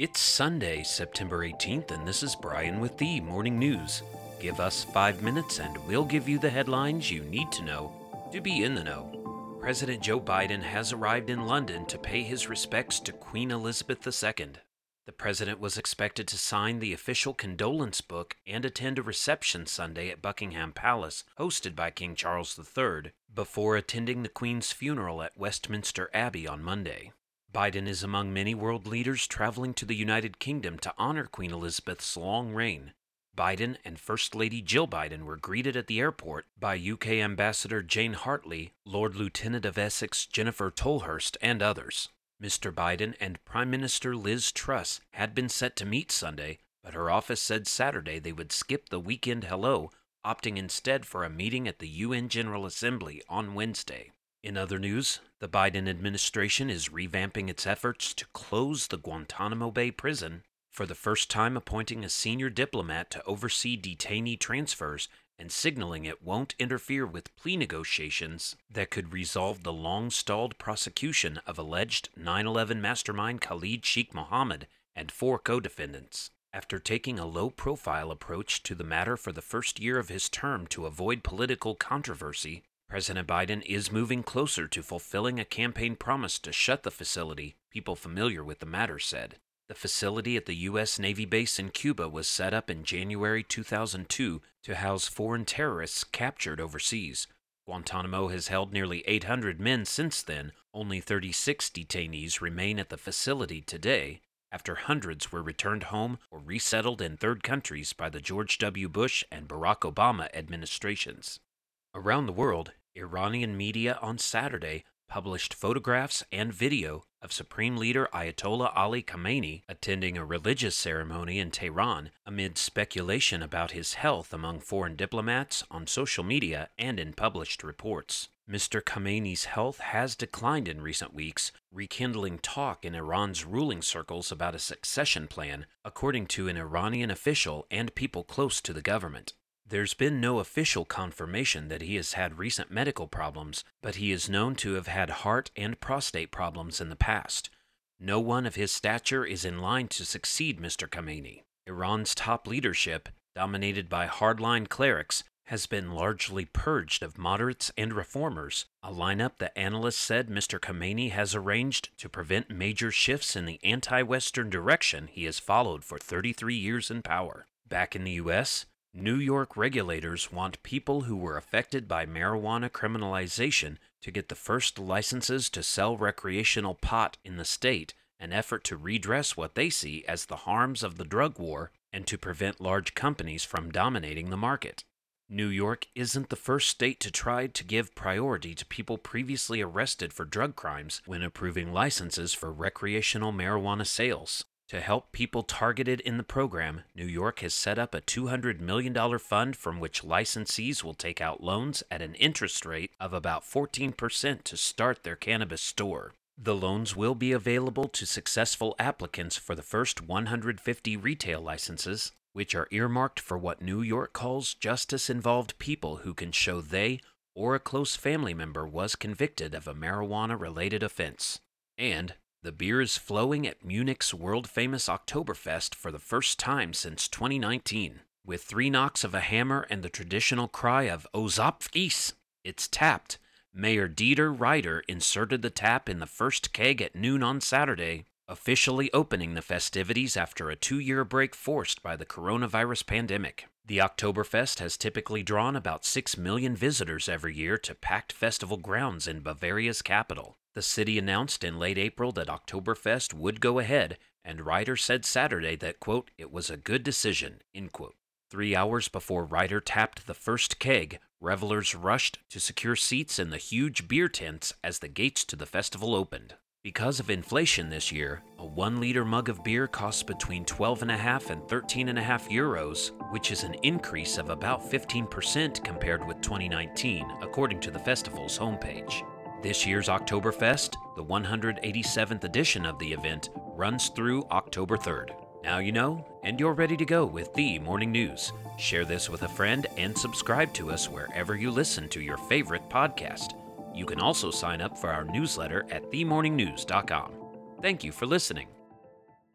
It's Sunday, September 18th, and this is Brian with the Morning News. Give us five minutes and we'll give you the headlines you need to know to be in the know. President Joe Biden has arrived in London to pay his respects to Queen Elizabeth II. The president was expected to sign the official condolence book and attend a reception Sunday at Buckingham Palace, hosted by King Charles III, before attending the Queen's funeral at Westminster Abbey on Monday. Biden is among many world leaders traveling to the United Kingdom to honor Queen Elizabeth's long reign. Biden and First Lady Jill Biden were greeted at the airport by UK Ambassador Jane Hartley, Lord Lieutenant of Essex Jennifer Tolhurst, and others. Mr. Biden and Prime Minister Liz Truss had been set to meet Sunday, but her office said Saturday they would skip the weekend hello, opting instead for a meeting at the UN General Assembly on Wednesday. In other news, the Biden administration is revamping its efforts to close the Guantanamo Bay prison, for the first time appointing a senior diplomat to oversee detainee transfers and signaling it won't interfere with plea negotiations that could resolve the long stalled prosecution of alleged 9 11 mastermind Khalid Sheikh Mohammed and four co defendants. After taking a low profile approach to the matter for the first year of his term to avoid political controversy, President Biden is moving closer to fulfilling a campaign promise to shut the facility, people familiar with the matter said. The facility at the U.S. Navy base in Cuba was set up in January 2002 to house foreign terrorists captured overseas. Guantanamo has held nearly 800 men since then. Only 36 detainees remain at the facility today, after hundreds were returned home or resettled in third countries by the George W. Bush and Barack Obama administrations. Around the world, Iranian media on Saturday published photographs and video of Supreme Leader Ayatollah Ali Khamenei attending a religious ceremony in Tehran amid speculation about his health among foreign diplomats on social media and in published reports. Mr. Khamenei's health has declined in recent weeks, rekindling talk in Iran's ruling circles about a succession plan, according to an Iranian official and people close to the government. There's been no official confirmation that he has had recent medical problems, but he is known to have had heart and prostate problems in the past. No one of his stature is in line to succeed Mr. Khamenei. Iran's top leadership, dominated by hardline clerics, has been largely purged of moderates and reformers, a lineup that analysts said Mr. Khamenei has arranged to prevent major shifts in the anti Western direction he has followed for 33 years in power. Back in the U.S., New York regulators want people who were affected by marijuana criminalization to get the first licenses to sell recreational pot in the state, an effort to redress what they see as the harms of the drug war and to prevent large companies from dominating the market. New York isn't the first state to try to give priority to people previously arrested for drug crimes when approving licenses for recreational marijuana sales. To help people targeted in the program, New York has set up a $200 million fund from which licensees will take out loans at an interest rate of about 14% to start their cannabis store. The loans will be available to successful applicants for the first 150 retail licenses, which are earmarked for what New York calls justice involved people who can show they or a close family member was convicted of a marijuana related offense. And the beer is flowing at Munich's world famous Oktoberfest for the first time since 2019. With three knocks of a hammer and the traditional cry of O'zapft is, it's tapped. Mayor Dieter Reiter inserted the tap in the first keg at noon on Saturday, officially opening the festivities after a two year break forced by the coronavirus pandemic. The Oktoberfest has typically drawn about 6 million visitors every year to packed festival grounds in Bavaria's capital. The city announced in late April that Oktoberfest would go ahead, and Reiter said Saturday that, quote, it was a good decision, end quote. Three hours before Reiter tapped the first keg, revelers rushed to secure seats in the huge beer tents as the gates to the festival opened. Because of inflation this year, a one liter mug of beer costs between 12.5 and 13.5 euros, which is an increase of about 15% compared with 2019, according to the festival's homepage. This year's Oktoberfest, the 187th edition of the event, runs through October 3rd. Now you know, and you're ready to go with the morning news. Share this with a friend and subscribe to us wherever you listen to your favorite podcast. You can also sign up for our newsletter at themorningnews.com. Thank you for listening.